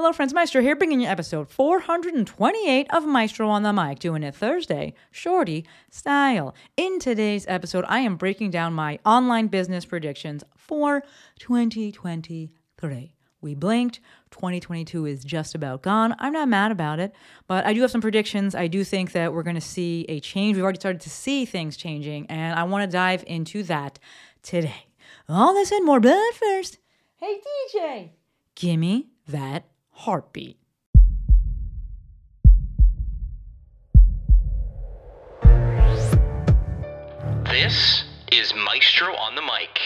Hello, friends. Maestro here, bringing you episode 428 of Maestro on the Mic, doing it Thursday, shorty style. In today's episode, I am breaking down my online business predictions for 2023. We blinked. 2022 is just about gone. I'm not mad about it, but I do have some predictions. I do think that we're going to see a change. We've already started to see things changing, and I want to dive into that today. All this and more, but first, hey DJ, gimme that heartbeat. This is Maestro on the Mic.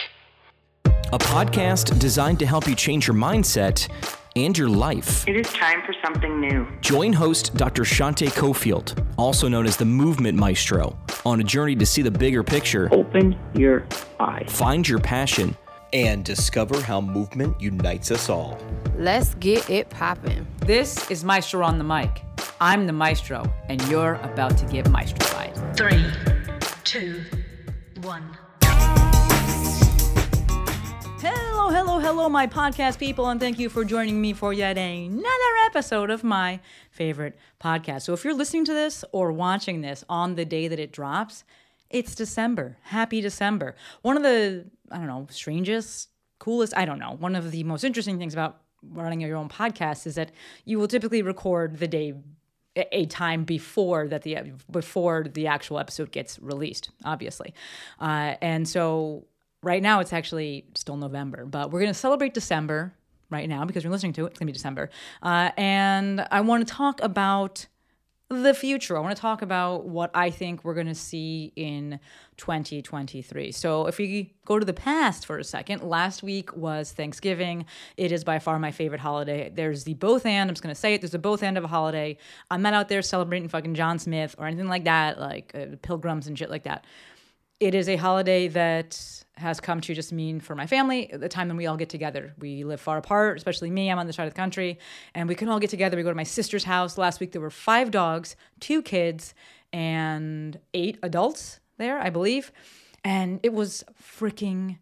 a podcast designed to help you change your mindset and your life. It is time for something new. Join host Dr. Shante Cofield, also known as the Movement Maestro, on a journey to see the bigger picture, Open your eyes. find your passion, and discover how movement unites us all. Let's get it poppin'. This is Maestro on the Mic. I'm the Maestro, and you're about to get maestrofied. Three, two, one. Hello, hello, hello, my podcast people, and thank you for joining me for yet another episode of my favorite podcast. So, if you're listening to this or watching this on the day that it drops, it's December. Happy December. One of the, I don't know, strangest, coolest, I don't know, one of the most interesting things about running your own podcast is that you will typically record the day a time before that the before the actual episode gets released obviously. Uh, and so right now it's actually still november but we're going to celebrate december right now because you're listening to it it's going to be december. Uh, and i want to talk about the future. I want to talk about what I think we're going to see in 2023. So, if we go to the past for a second, last week was Thanksgiving. It is by far my favorite holiday. There's the both and, I'm just going to say it, there's a both end of a holiday. I'm not out there celebrating fucking John Smith or anything like that, like uh, pilgrims and shit like that. It is a holiday that has come to just mean for my family the time when we all get together. We live far apart, especially me. I'm on the side of the country, and we can all get together. We go to my sister's house. Last week there were five dogs, two kids, and eight adults there, I believe, and it was freaking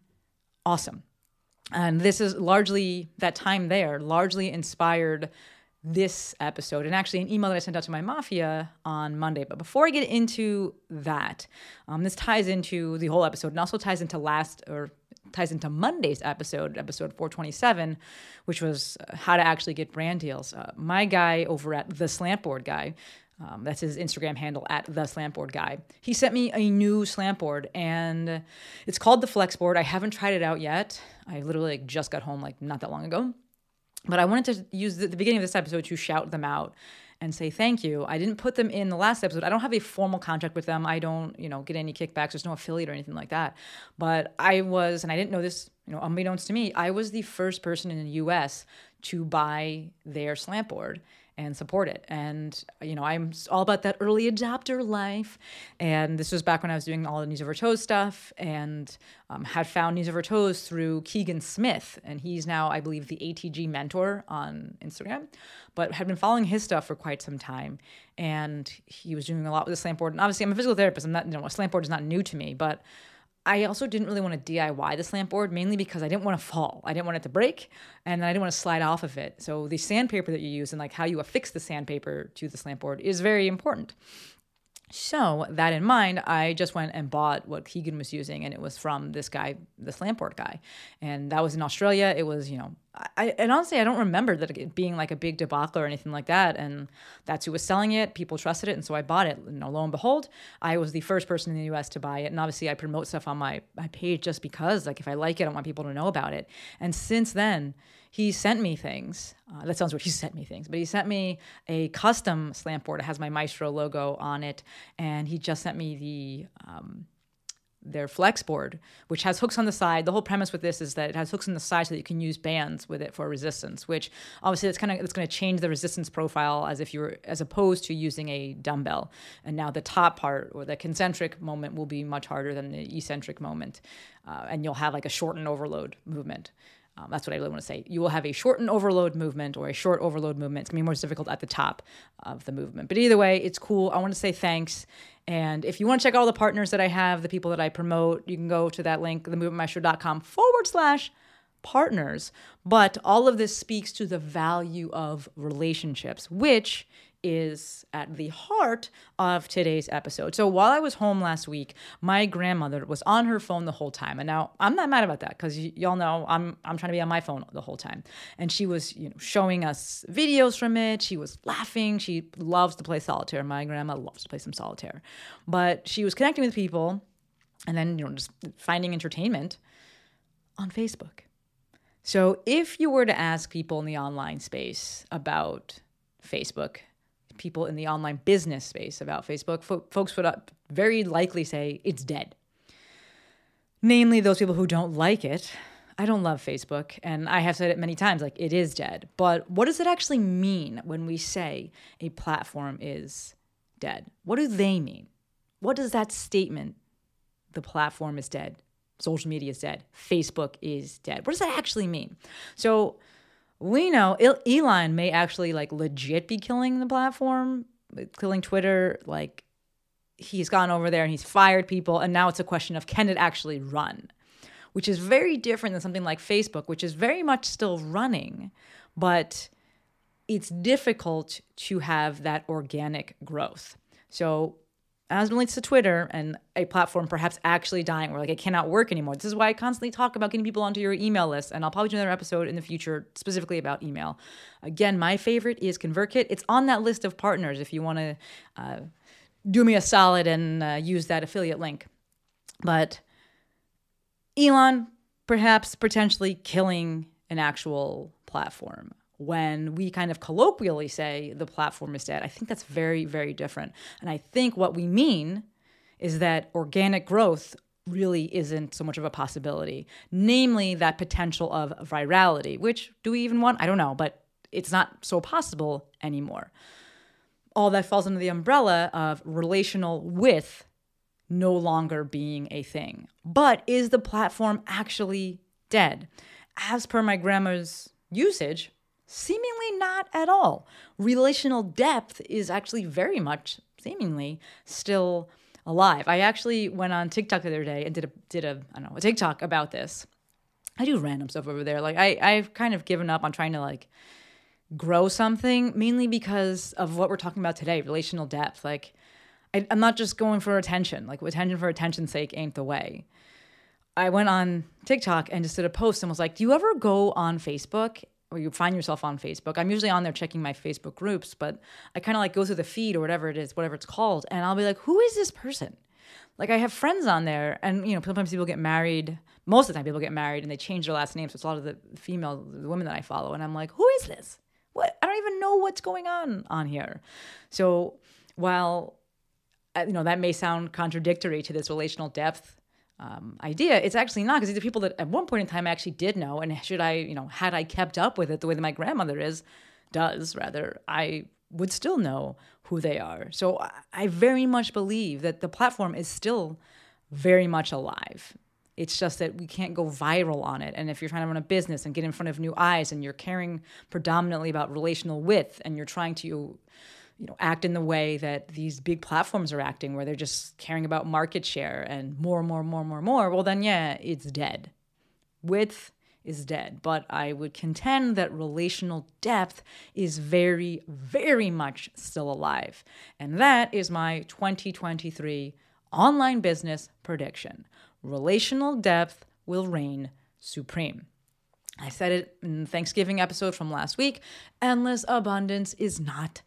awesome. And this is largely that time there, largely inspired this episode and actually an email that I sent out to my mafia on Monday. But before I get into that, um, this ties into the whole episode and also ties into last or ties into Monday's episode, episode 427, which was uh, how to actually get brand deals. Uh, my guy over at the Slantboard guy. Um, that's his Instagram handle at the slantboard guy. He sent me a new slantboard and it's called the Flexboard. I haven't tried it out yet. I literally like, just got home like not that long ago. But I wanted to use the, the beginning of this episode to shout them out and say thank you. I didn't put them in the last episode. I don't have a formal contract with them. I don't, you know, get any kickbacks. There's no affiliate or anything like that. But I was, and I didn't know this, you know, unbeknownst to me, I was the first person in the U.S. to buy their slant board and support it. And, you know, I'm all about that early adopter life. And this was back when I was doing all the Knees Over Toes stuff and um, had found Knees Over Toes through Keegan Smith. And he's now, I believe, the ATG mentor on Instagram, but had been following his stuff for quite some time. And he was doing a lot with the slant board. And obviously, I'm a physical therapist. I'm not, you know, a slant board is not new to me, but I also didn't really want to DIY the slant board mainly because I didn't want to fall. I didn't want it to break and then I didn't want to slide off of it. So the sandpaper that you use and like how you affix the sandpaper to the slant board is very important. So that in mind, I just went and bought what Keegan was using, and it was from this guy, the Slantboard guy, and that was in Australia. It was, you know, I and honestly, I don't remember that it being like a big debacle or anything like that. And that's who was selling it. People trusted it, and so I bought it. And lo and behold, I was the first person in the U.S. to buy it, and obviously, I promote stuff on my my page just because, like, if I like it, I want people to know about it. And since then he sent me things. Uh, that sounds weird. He sent me things, but he sent me a custom slant board. It has my Maestro logo on it, and he just sent me the um, their flex board, which has hooks on the side. The whole premise with this is that it has hooks on the side so that you can use bands with it for resistance. Which obviously it's kind of it's going to change the resistance profile as if you were as opposed to using a dumbbell. And now the top part or the concentric moment will be much harder than the eccentric moment, uh, and you'll have like a shortened overload movement. Um, that's what I really want to say. You will have a shortened overload movement or a short overload movement. It's going to be more difficult at the top of the movement. But either way, it's cool. I want to say thanks. And if you want to check all the partners that I have, the people that I promote, you can go to that link, themovementmaestro.com forward slash partners. But all of this speaks to the value of relationships, which is at the heart of today's episode. So while I was home last week, my grandmother was on her phone the whole time. And now I'm not mad about that because y- y'all know I'm I'm trying to be on my phone the whole time. And she was, you know, showing us videos from it. She was laughing. She loves to play solitaire. My grandma loves to play some solitaire. But she was connecting with people and then, you know, just finding entertainment on Facebook. So if you were to ask people in the online space about Facebook, people in the online business space about Facebook, fo- folks would uh, very likely say it's dead. Namely, those people who don't like it. I don't love Facebook, and I have said it many times like it is dead. But what does it actually mean when we say a platform is dead? What do they mean? What does that statement, the platform is dead, social media is dead, Facebook is dead, what does that actually mean? So, we know Elon may actually like legit be killing the platform, killing Twitter. Like he's gone over there and he's fired people, and now it's a question of can it actually run, which is very different than something like Facebook, which is very much still running, but it's difficult to have that organic growth. So as it relates to Twitter and a platform perhaps actually dying, where like it cannot work anymore. This is why I constantly talk about getting people onto your email list, and I'll probably do another episode in the future specifically about email. Again, my favorite is ConvertKit. It's on that list of partners if you want to uh, do me a solid and uh, use that affiliate link. But Elon perhaps potentially killing an actual platform when we kind of colloquially say the platform is dead. I think that's very, very different. And I think what we mean is that organic growth really isn't so much of a possibility, namely that potential of virality, which do we even want? I don't know, but it's not so possible anymore. All that falls under the umbrella of relational width no longer being a thing. But is the platform actually dead? As per my grandma's usage, seemingly not at all. Relational depth is actually very much, seemingly, still alive. I actually went on TikTok the other day and did a did a I don't know a TikTok about this. I do random stuff over there. Like I I've kind of given up on trying to like grow something mainly because of what we're talking about today, relational depth. Like I, I'm not just going for attention. Like attention for attention's sake ain't the way. I went on TikTok and just did a post and was like, "Do you ever go on Facebook or you find yourself on Facebook. I'm usually on there checking my Facebook groups, but I kind of like go through the feed or whatever it is, whatever it's called, and I'll be like, who is this person? Like I have friends on there, and you know, sometimes people get married. Most of the time, people get married and they change their last name. So it's a lot of the female, the women that I follow, and I'm like, who is this? What? I don't even know what's going on on here. So while uh, you know that may sound contradictory to this relational depth um, idea. It's actually not because these are people that at one point in time I actually did know, and should I, you know, had I kept up with it the way that my grandmother is, does rather, I would still know who they are. So I, very much believe that the platform is still very much alive. It's just that we can't go viral on it. And if you're trying to run a business and get in front of new eyes and you're caring predominantly about relational width and you're trying to you know act in the way that these big platforms are acting where they're just caring about market share and more and more and more and more and more well then yeah it's dead. Width is dead. But i would contend that relational depth is very very much still alive. And that is my 2023 online business prediction. Relational depth will reign supreme. I said it in Thanksgiving episode from last week. Endless abundance is not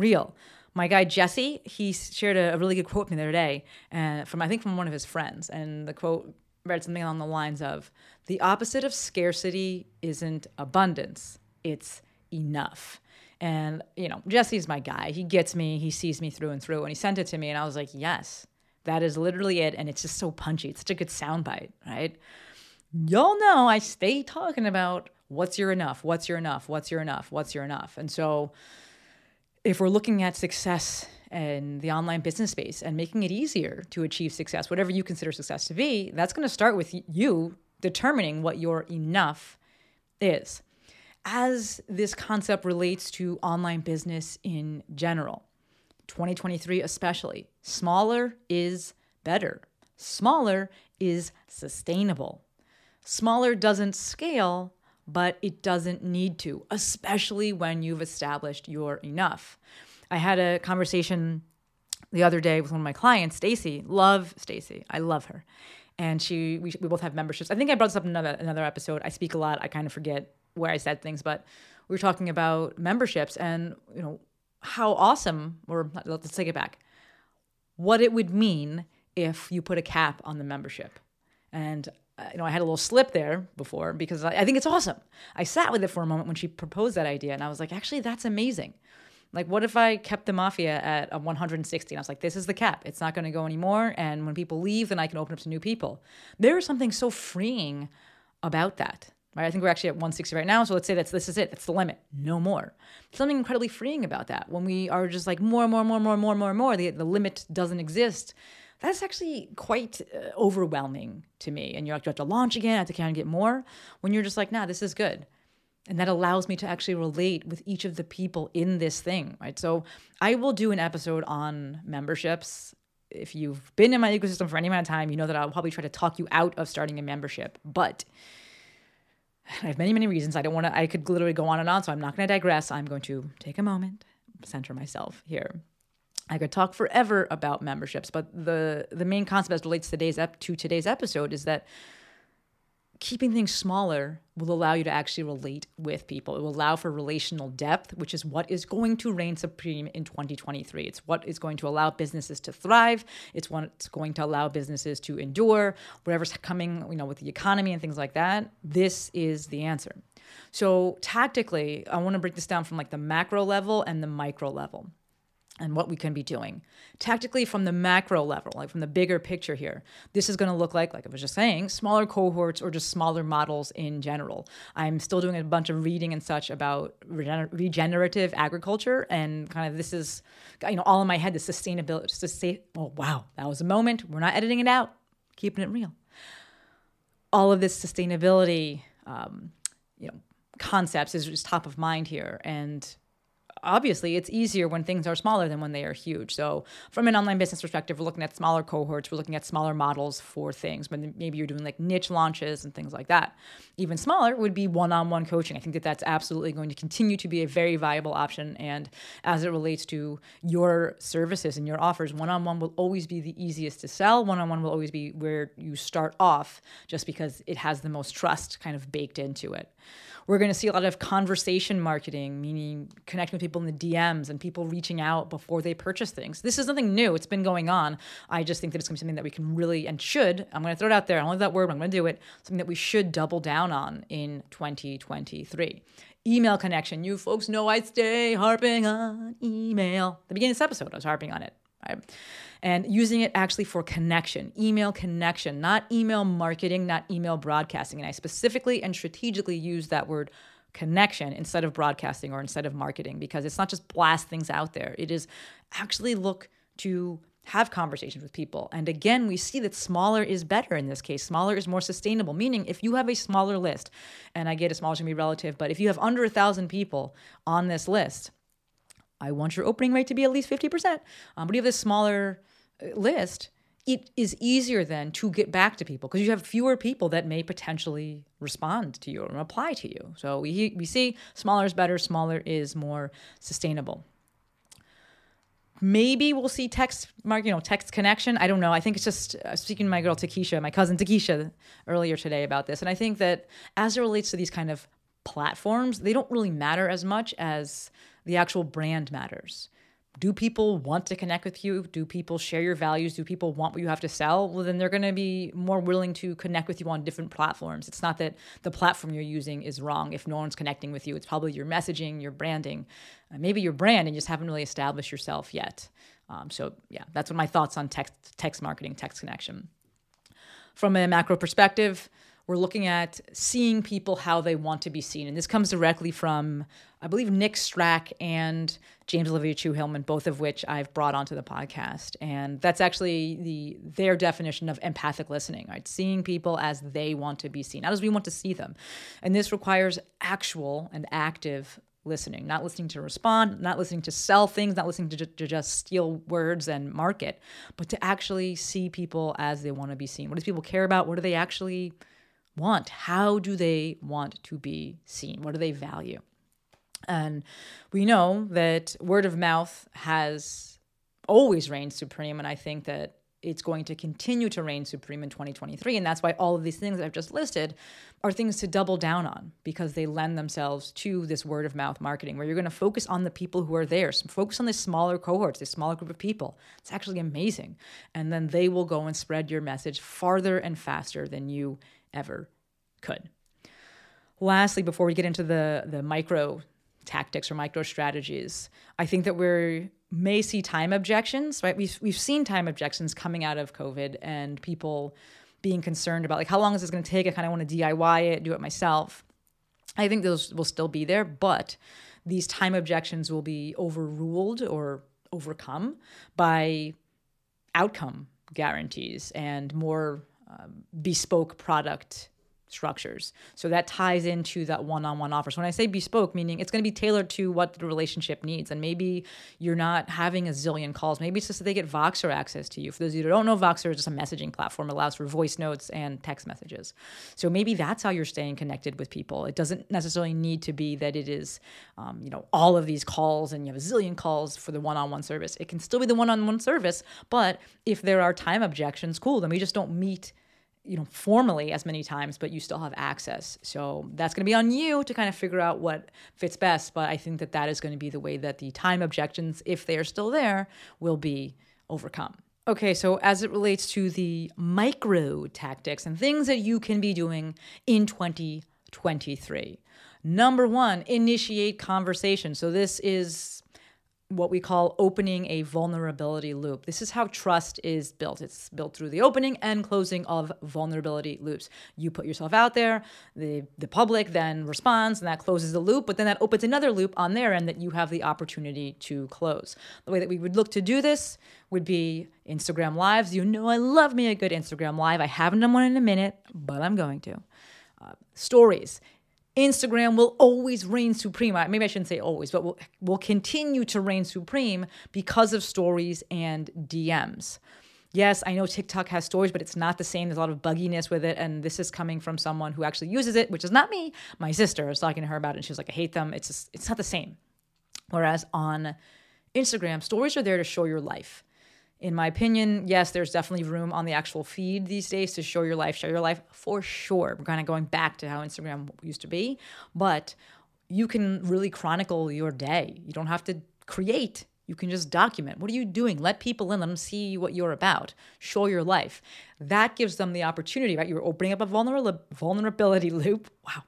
real. My guy Jesse, he shared a, really good quote with me the other day, uh, from I think from one of his friends, and the quote read something along the lines of, "The opposite of scarcity isn't abundance; it's enough." And you know, Jesse's my guy. He gets me. He sees me through and through. And he sent it to me, and I was like, "Yes, that is literally it." And it's just so punchy. It's such a good soundbite, right? Y'all know I stay talking about what's your enough, what's your enough, what's your enough, what's your enough, and so if we're looking at success in the online business space and making it easier to achieve success, whatever you consider success to be, that's going to start with you determining what your enough is. As this concept relates to online business in general, 2023 especially, smaller is better. Smaller is sustainable. Smaller doesn't scale, but it doesn't need to, especially when you've established your enough. I had a conversation the other day with one of my clients, Stacy. Love Stacy. I love her. And she we, we both have memberships. I think I brought this up in another another episode. I speak a lot. I kind of forget where I said things, but we were talking about memberships and you know how awesome or let's take it back. What it would mean if you put a cap on the membership. And Uh, you know, I had a little slip there before because I, I think it's awesome. I sat with it for a moment when she proposed that idea, and I was like, actually, that's amazing. Like, what if I kept the mafia at a 160? And I was like, this is the cap. It's not going to go anymore. And when people leave, then I can open up to new people. There is something so freeing about that. Right? I think we're actually at 160 right now. So let's say that's this is it. That's the limit. No more. Something incredibly freeing about that. When we are just like more, more, more, more, more, more, more, the, the limit doesn't exist. That's actually quite uh, overwhelming to me. And you're like, you have to launch again. I have to kind of get more. When you're just like, nah, this is good. And that allows me to actually relate with each of the people in this thing right? So i will do an episode on memberships. If you've been in my ecosystem for any amount of time you know that i'll probably try to talk you out of starting a membership. But i have many many reasons. I don't want to i could literally go on and on so i'm not going to digress. I'm going to take a moment center myself here I could talk forever about memberships, but the the main concept as relates to today's ep- to today's episode is that keeping things smaller will allow you to actually relate with people. It will allow for relational depth, which is what is going to reign supreme in 2023. It's what is going to allow businesses to thrive. It's what's going to allow businesses to endure whatever's coming, you know, with the economy and things like that. This is the answer. So tactically, I want to break this down from like the macro level and the micro level and what we can be doing. Tactically, from the macro level, like from the bigger picture here, this is going to look like, like I was just saying, smaller cohorts or just smaller models in general. I'm still doing a bunch of reading and such about regener- regenerative agriculture, and kind of this is, you know, all in my head, the sustainability. Sustain- oh, wow, that was a moment. We're not editing it out, keeping it real. All of this sustainability, um, you know, concepts is just top of mind here, and obviously it's easier when things are smaller than when they are huge. So from an online business perspective, we're looking at smaller cohorts, we're looking at smaller models for things. When maybe you're doing like niche launches and things like that. Even smaller would be one-on-one coaching. I think that that's absolutely going to continue to be a very viable option. And as it relates to your services and your offers, one-on-one will always be the easiest to sell. One-on-one will always be where you start off, just because it has the most trust kind of baked into it. We're going to see a lot of conversation marketing, meaning connecting with people in the DMs and people reaching out before they purchase things. This is nothing new. It's been going on. I just think that it's going to be something that we can really and should, I'm going to throw it out there. I don't like that word, I'm going to do it. Something that we should double down on in 2023 email connection. You folks know I stay harping on email. The beginning of this episode, I was harping on it. Right? and using it actually for connection, email connection, not email marketing, not email broadcasting. And I specifically and strategically use that word connection instead of broadcasting or instead of marketing because it's not just blast things out there. It is actually look to have conversations with people. And again, we see that smaller is better in this case. Smaller is more sustainable, meaning if you have a smaller list, and I get a smaller can be relative, but if you have under a thousand people on this list, I want your opening rate to be at least 50%. Um, but you have this smaller list, it is easier then to get back to people because you have fewer people that may potentially respond to you or reply to you. So we, we see smaller is better, smaller is more sustainable. Maybe we'll see text mark, you know, text connection. I don't know. I think it's just uh, speaking to my girl Takesha, my cousin Takesha, earlier today about this, and I think that as it relates to these kind of platforms, they don't really matter as much as the actual brand matters do people want to connect with you? Do people share your values? Do people want what you have to sell? Well, then they're going to be more willing to connect with you on different platforms. It's not that the platform you're using is wrong if no one's connecting with you. It's probably your messaging, your branding, uh, maybe your brand, and just haven't really established yourself yet. Um, so, yeah, that's what my thoughts on text, text marketing, text connection. From a macro perspective, we're looking at seeing people how they want to be seen. And this comes directly from, I believe, Nick Strack and James Olivia Chu Hillman, both of which I've brought onto the podcast. And that's actually the their definition of empathic listening, right? Seeing people as they want to be seen, not as we want to see them. And this requires actual and active listening, not listening to respond, not listening to sell things, not listening to, ju- to, just steal words and market, but to actually see people as they want to be seen. What do people care about? What do they actually want? How do they want to be seen? What do they value? And we know that word of mouth has always reigned supreme. And I think that it's going to continue to reign supreme in 2023. And that's why all of these things that I've just listed are things to double down on because they lend themselves to this word of mouth marketing where you're going to focus on the people who are there, focus on the smaller cohorts, this smaller group of people. It's actually amazing. And then they will go and spread your message farther and faster than you ever could. Lastly, before we get into the, the micro tactics or micro strategies, I think that we're may see time objections, right? We've we've seen time objections coming out of COVID and people being concerned about like how long is this going to take? I kind of want to DIY it, do it myself. I think those will still be there, but these time objections will be overruled or overcome by outcome guarantees and more um, bespoke product structures. So that ties into that one-on-one offer. So when I say bespoke, meaning it's going to be tailored to what the relationship needs. And maybe you're not having a zillion calls. Maybe it's just that they get Voxer access to you. For those of you who don't know, Voxer is just a messaging platform. It allows for voice notes and text messages. So maybe that's how you're staying connected with people. It doesn't necessarily need to be that it is, um, you know, all of these calls and you have a zillion calls for the one-on-one service. It can still be the one-on-one service, but if there are time objections, cool. Then we just don't meet you know formally as many times but you still have access. So that's going to be on you to kind of figure out what fits best but i think that that is going to be the way that the time objections if they are still there will be overcome. Okay so as it relates to the micro tactics and things that you can be doing in 2023 number one initiate conversation. So this is what we call opening a vulnerability loop. This is how trust is built. It's built through the opening and closing of vulnerability loops. You put yourself out there, the the public then responds and that closes the loop, but then that opens another loop on their end that you have the opportunity to close. The way that we would look to do this would be Instagram lives. You know I love me a good Instagram live. I haven't done one in a minute, but I'm going to. Uh, stories Instagram will always reign supreme. Maybe I shouldn't say always, but will, will continue to reign supreme because of stories and DMs. Yes, I know TikTok has stories, but it's not the same. There's a lot of bugginess with it. And this is coming from someone who actually uses it, which is not me. My sister I was talking to her about it, and she was like, I hate them. It's just, it's not the same. Whereas on Instagram, stories are there to show your life in my opinion, yes, there's definitely room on the actual feed these days to show your life, share your life for sure. We're kind of going back to how Instagram used to be, but you can really chronicle your day. You don't have to create. You can just document. What are you doing? Let people in, let them see what you're about. Show your life. That gives them the opportunity, right? You're opening up a vulnerability loop. Wow,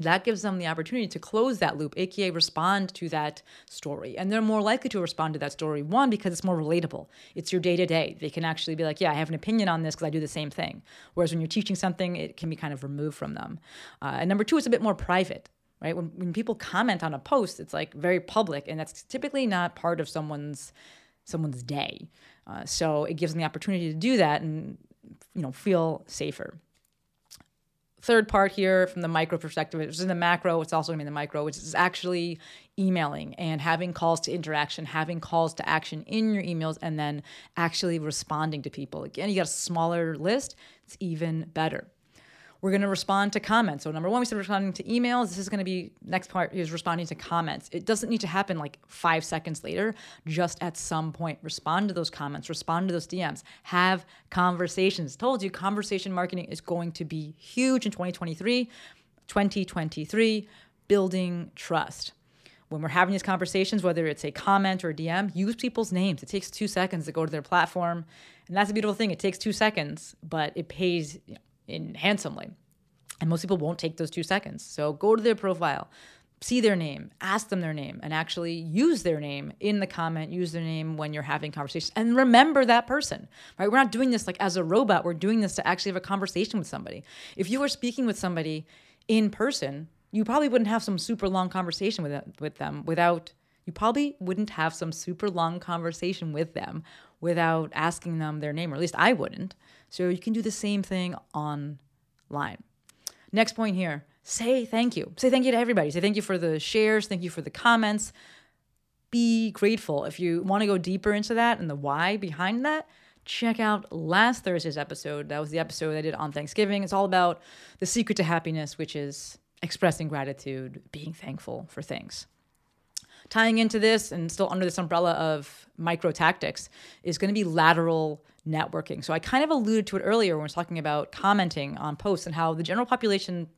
that gives them the opportunity to close that loop, aka respond to that story. And they're more likely to respond to that story, one, because it's more relatable. It's your day to day. They can actually be like, yeah, I have an opinion on this because I do the same thing. Whereas when you're teaching something, it can be kind of removed from them. Uh, and number two, it's a bit more private. Right? When, when people comment on a post, it's like very public, and that's typically not part of someone's someone's day. Uh, so it gives them the opportunity to do that and you know feel safer third part here from the micro perspective, which is in the macro, it's also going to be in the micro, which is actually emailing and having calls to interaction, having calls to action in your emails, and then actually responding to people. Again, you got a smaller list, it's even better. We're going to respond to comments. So number one, we said responding to emails. This is going to be next part is responding to comments. It doesn't need to happen like five seconds later. Just at some point, respond to those comments, respond to those DMs, have conversations. Told you, conversation marketing is going to be huge in 2023. 2023, building trust when we're having these conversations, whether it's a comment or a DM, use people's names. It takes two seconds to go to their platform. And that's a beautiful thing. It takes two seconds, but it pays you know, in handsomely. And most people won't take those two seconds. So go to their profile, see their name, ask them their name, and actually use their name in the comment, use their name when you're having conversations. And remember that person, right? We're not doing this like as a robot. We're doing this to actually have a conversation with somebody. If you were speaking with somebody in person, you probably wouldn't have some super long conversation with, with them without, you probably wouldn't have some super long conversation with them without asking them their name, or at least I wouldn't. So you can do the same thing online. Next point here say thank you. Say thank you to everybody. Say thank you for the shares, thank you for the comments. Be grateful. If you want to go deeper into that and the why behind that, check out last Thursday's episode. That was the episode I did on Thanksgiving. It's all about the secret to happiness, which is expressing gratitude, being thankful for things. Tying into this and still under this umbrella of micro tactics is going to be lateral networking. So I kind of alluded to it earlier when we were talking about commenting on posts and how the general population,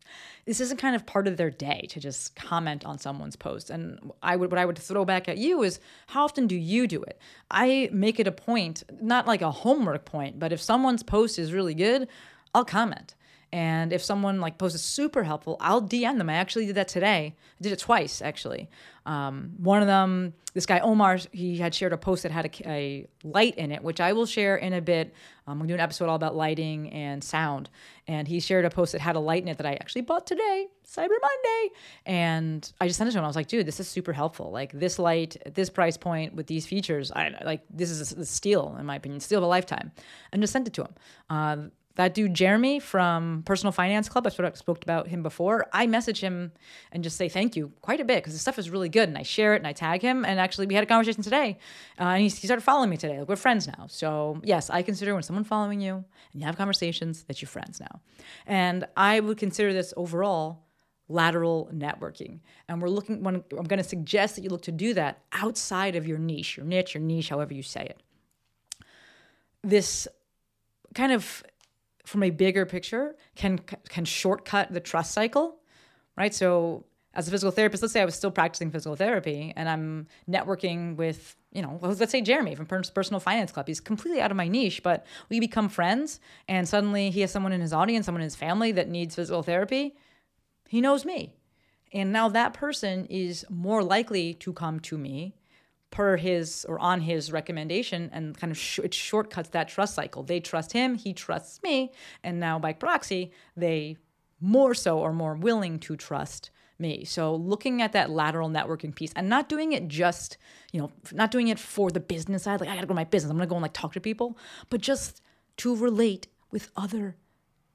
this isn't kind of part of their day to just comment on someone's post. And I would what I would throw back at you is how often do you do it? I make it a point, not like a homework point, but if someone's post is really good, I'll comment. And if someone like posts super helpful, I'll DM them. I actually did that today. I did it twice actually. Um, one of them, this guy Omar, he had shared a post that had a, a light in it, which I will share in a bit. Um, we're doing an episode all about lighting and sound. And he shared a post that had a light in it that I actually bought today, Cyber Monday. And I just sent it to him. I was like, dude, this is super helpful. Like this light at this price point with these features, I like this is a, a steal in my opinion, steal of a lifetime. And just sent it to him. Uh, that dude Jeremy from Personal Finance Club, I sort of spoke about him before. I message him and just say thank you quite a bit because the stuff is really good, and I share it and I tag him. And actually, we had a conversation today, uh, and he, he started following me today. Like we're friends now. So yes, I consider when someone following you and you have conversations that you're friends now, and I would consider this overall lateral networking. And we're looking. When I'm going to suggest that you look to do that outside of your niche, your niche, your niche, however you say it. This kind of from a bigger picture can can shortcut the trust cycle, right? So as a physical therapist, let's say I was still practicing physical therapy and I'm networking with, you know, let's say Jeremy from Personal Finance Club. He's completely out of my niche, but we become friends and suddenly he has someone in his audience, someone in his family that needs physical therapy. He knows me. And now that person is more likely to come to me per his or on his recommendation and kind of sh- it shortcuts that trust cycle. They trust him, he trusts me, and now by proxy, they more so are more willing to trust me. So looking at that lateral networking piece and not doing it just, you know, not doing it for the business side, like I gotta go my business, I'm gonna go and like talk to people, but just to relate with other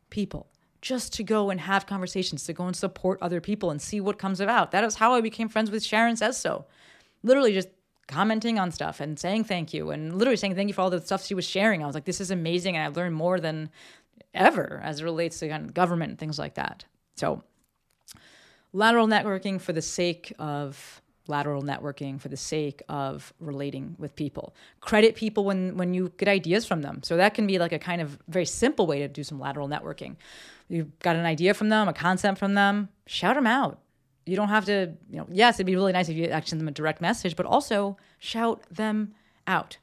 people. Just to go and have conversations, to go and support other people and see what comes about. That is how I became friends with Sharon Says So. Literally just commenting on stuff and saying thank you and literally saying thank you for all the stuff she was sharing. I was like, this is amazing. And I've learned more than ever as it relates to kind of government and things like that. So, lateral networking for the sake of lateral networking for the sake of relating with people. Credit people when when you get ideas from them. So that can be like a kind of very simple way to do some lateral networking. You've got an idea from them, a concept from them, shout them out you don't have to, you know, yes, it'd be really nice if you actually send them a direct message, but also shout them out.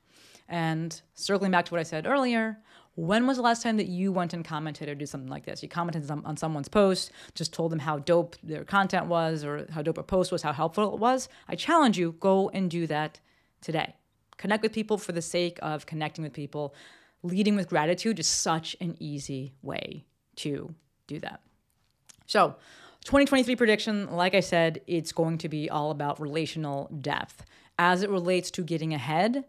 And circling back to what I said earlier, when was the last time that you went and commented or did something like this? You commented on someone's post, just told them how dope their content was or how dope a post was, how helpful it was. I challenge you, go and do that today. Connect with people for the sake of connecting with people. Leading with gratitude is such an easy way to do that. So, 2023 prediction, like I said, it's going to be all about relational depth. As it relates to getting ahead,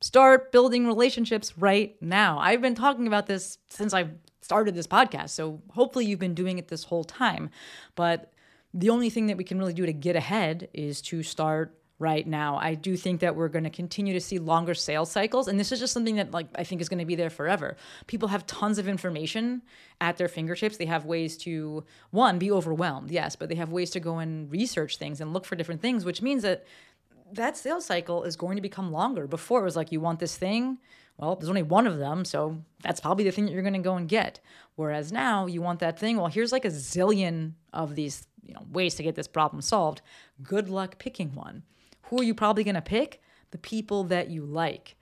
start building relationships right now. I've been talking about this since I've started this podcast, so hopefully you've been doing it this whole time. But the only thing that we can really do to get ahead is to start right now. I do think that we're going to continue to see longer sales cycles and this is just something that like I think is going to be there forever. People have tons of information at their fingertips. They have ways to one be overwhelmed. Yes, but they have ways to go and research things and look for different things, which means that that sales cycle is going to become longer. Before it was like you want this thing, well, there's only one of them, so that's probably the thing that you're going to go and get. Whereas now you want that thing, well, here's like a zillion of these, you know, ways to get this problem solved. Good luck picking one. Who are you probably going to pick? The people that you like.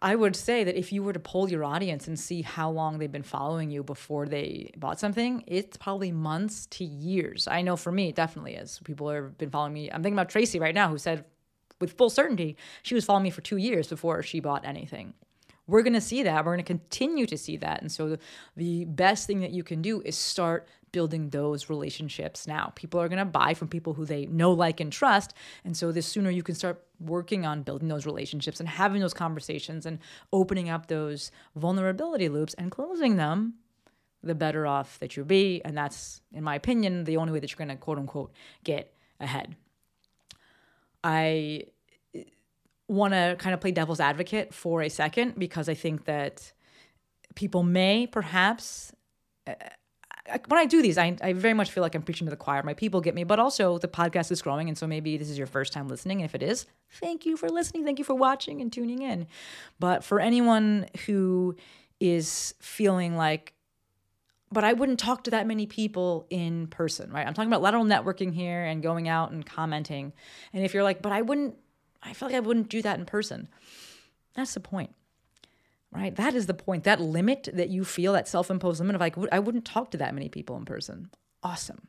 I would say that if you were to poll your audience and see how long they've been following you before they bought something, it's probably months to years. I know for me, it definitely is. People have been following me. I'm thinking about Tracy right now, who said with full certainty she was following me for two years before she bought anything. We're going to see that. We're going to continue to see that. And so the, the best thing that you can do is start building those relationships now. People are going to buy from people who they know, like, and trust. And so the sooner you can start working on building those relationships and having those conversations and opening up those vulnerability loops and closing them, the better off that you'll be. And that's, in my opinion, the only way that you're going to quote unquote get ahead. I want to kind of play devil's advocate for a second because I think that people may perhaps uh, When I do these, I, I very much feel like I'm preaching to the choir. My people get me, but also the podcast is growing. And so maybe this is your first time listening. And if it is, thank you for listening. Thank you for watching and tuning in. But for anyone who is feeling like, but I wouldn't talk to that many people in person, right? I'm talking about lateral networking here and going out and commenting. And if you're like, but I wouldn't, I feel like I wouldn't do that in person. That's the point right? That is the point. That limit that you feel, that self-imposed limit of like, I wouldn't talk to that many people in person. Awesome.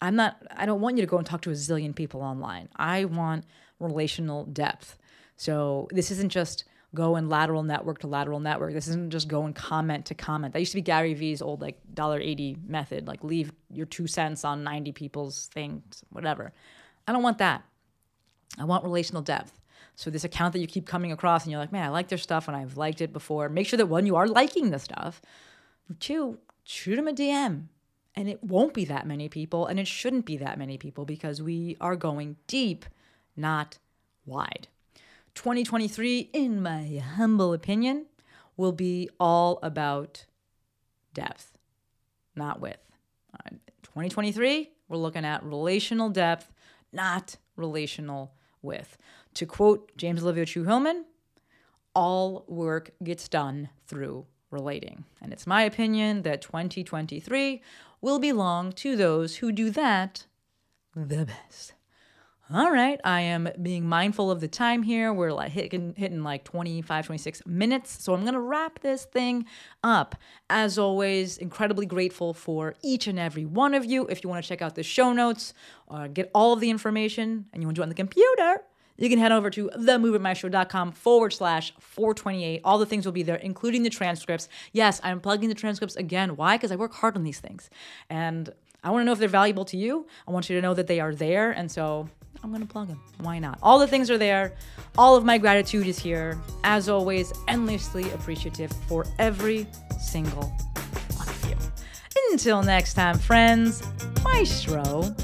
I'm not. I don't want you to go and talk to a zillion people online. I want relational depth. So this isn't just go and lateral network to lateral network. This isn't just go and comment to comment. That used to be Gary Vee's old like dollar eighty method. Like leave your two cents on ninety people's things, whatever. I don't want that. I want relational depth. So this account that you keep coming across and you're like, man, I like their stuff and I've liked it before. Make sure that one, you are liking the stuff. Two, shoot them a DM. And it won't be that many people, and it shouldn't be that many people because we are going deep, not wide. 2023, in my humble opinion, will be all about depth, not width. Uh, 2023, we're looking at relational depth, not relational width. To quote James Olivia Chu Hillman, all work gets done through relating. And it's my opinion that 2023 will belong to those who do that the best. All right, I am being mindful of the time here. We're like hitting, hitting like 25, 26 minutes. So I'm going to wrap this thing up. As always, incredibly grateful for each and every one of you. If you want to check out the show notes or get all of the information and you want to do it on the computer, you can head over to themovementmaestro.com forward slash 428. All the things will be there, including the transcripts. Yes, I'm plugging the transcripts again. Why? Because I work hard on these things. And I want to know if they're valuable to you. I want you to know that they are there. And so I'm going to plug him. Why not? All the things are there. All of my gratitude is here. As always, endlessly appreciative for every single one of you. Until next time, friends, Maestro